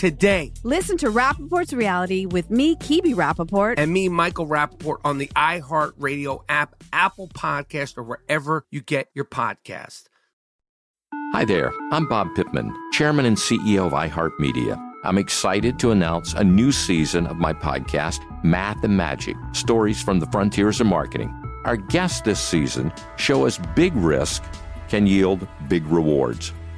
today. Listen to Rapaport's Reality with me, Kebe Rapaport. And me, Michael Rapaport, on the iHeartRadio app, Apple Podcast, or wherever you get your podcast. Hi there, I'm Bob Pittman, Chairman and CEO of iHeartMedia. I'm excited to announce a new season of my podcast, Math and Magic Stories from the Frontiers of Marketing. Our guests this season show us big risk can yield big rewards,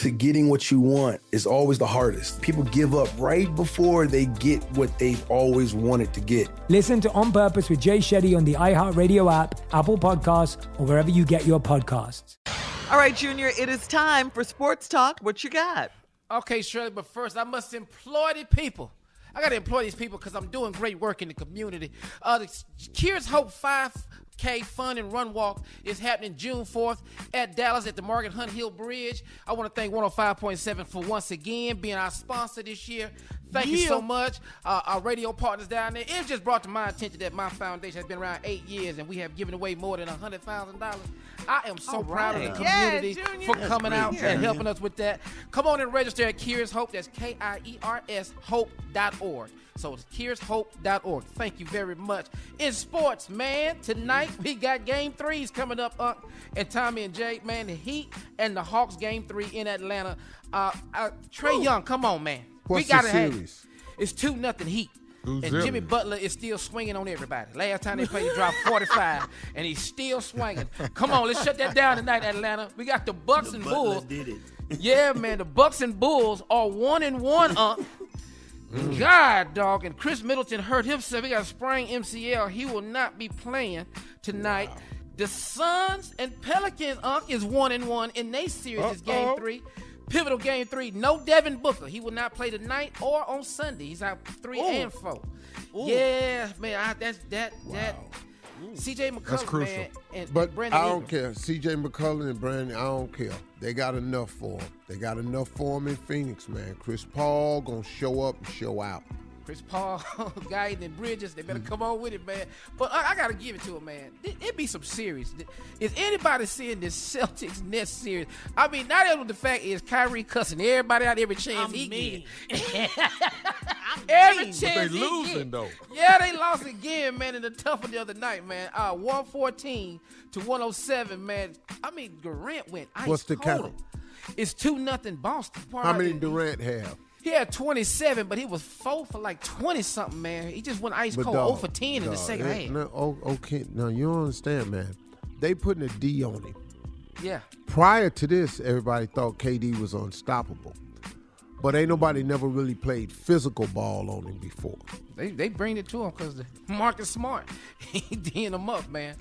to getting what you want is always the hardest. People give up right before they get what they've always wanted to get. Listen to On Purpose with Jay Shetty on the iHeartRadio app, Apple Podcasts, or wherever you get your podcasts. All right, Junior, it is time for Sports Talk. What you got? Okay, Shirley, but first I must employ the people. I gotta employ these people because I'm doing great work in the community. Uh, the Kiers Hope Five 6K Fun and Run Walk is happening June 4th at Dallas at the Margaret Hunt Hill Bridge. I want to thank 105.7 for once again being our sponsor this year. Thank yeah. you so much. Uh, our radio partners down there. It just brought to my attention that my foundation has been around eight years and we have given away more than $100,000. I am so proud of the community yeah, for coming out and helping us with that. Come on and register at Kiers Hope. That's K I E R S hope.org. So it's curious hope.org. Thank you very much. In sports, man, tonight we got game threes coming up. Uh, and Tommy and Jay, man, the Heat and the Hawks game three in Atlanta. Uh, uh, Trae Ooh. Young, come on, man. What's we got to have It's 2 nothing Heat. and Jimmy Butler is still swinging on everybody. Last time they played, he dropped 45, and he's still swinging. Come on, let's shut that down tonight, Atlanta. We got the Bucks the and Butler Bulls. Did it. yeah, man, the Bucks and Bulls are one and one. Uh, Mm. God, dog. And Khris Middleton hurt himself. He got a sprained MCL. He will not be playing tonight. Wow. The Suns and Pelicans, Unc, is one and one in their series. Is game three. Pivotal game three. No Devin Booker. He will not play tonight or on Sunday. He's out three Ooh. and four. Ooh. Yeah, man. I, that's that wow. that Mm. CJ McCollum, That's crucial. Man, and but Brandon I don't care. CJ McCollum and Brandon, I don't care. They got enough for him. They got enough for him in Phoenix, man. Chris Paul gonna show up and show out. Chris Paul, guy and Bridges, they better come on with it, man. But I, I got to give it to him, man. It, it, be some series. Is anybody seeing this Celtics Nets series? I mean, not only the fact is Kyrie cussing everybody out every chance I'm he mean. get. every chance but they losing get. though. Yeah, they lost again, man. In the tough of the other night, man. Uh, one fourteen to one oh seven, man. I mean, Durant went ice What's the cold. count? It's two nothing Boston. How many Durant have? He had 27, but he was four for like 20 something, man. He just went ice But cold, dog, 0 for 10 in the second half. No, okay, now you don't understand, man. They putting a D on him. Yeah. Prior to this, everybody thought KD was unstoppable. But ain't nobody never really played physical ball on him before. They they bring it to him because Marcus Smart, he D'ing him up, man.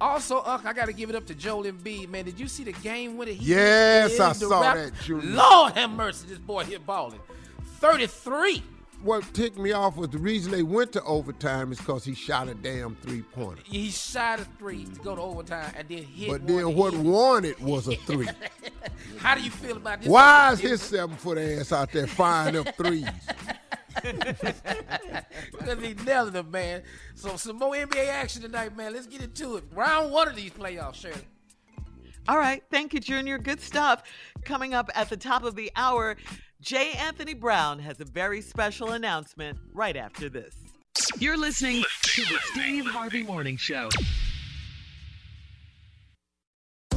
Also, Unc, I got to give it up to Joel Embiid, man. Did you see the game with it? He yes, I saw rap- that, Junior. Lord have mercy, this boy hit balling. 33. What ticked me off was the reason they went to overtime is because he shot a damn three pointer. He shot a three to go to overtime and then hit But then what hit. won it was a three. How do you feel about this? Why is his seven foot ass out there firing up threes? Because he nailing them, man. So some more NBA action tonight, man. Let's get into it. Round one of these playoffs, Shirley. All right. Thank you, Junior. Good stuff. Coming up at the top of the hour, J. Anthony Brown has a very special announcement right after this. You're listening to the Steve Harvey Morning Show.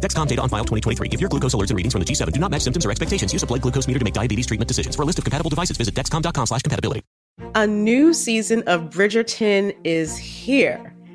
Dexcom data on file 2023. If your glucose alerts and readings from the G7 do not match symptoms or expectations, use a blood glucose meter to make diabetes treatment decisions. For a list of compatible devices, visit dexcom.com slash compatibility. A new season of Bridgerton is here.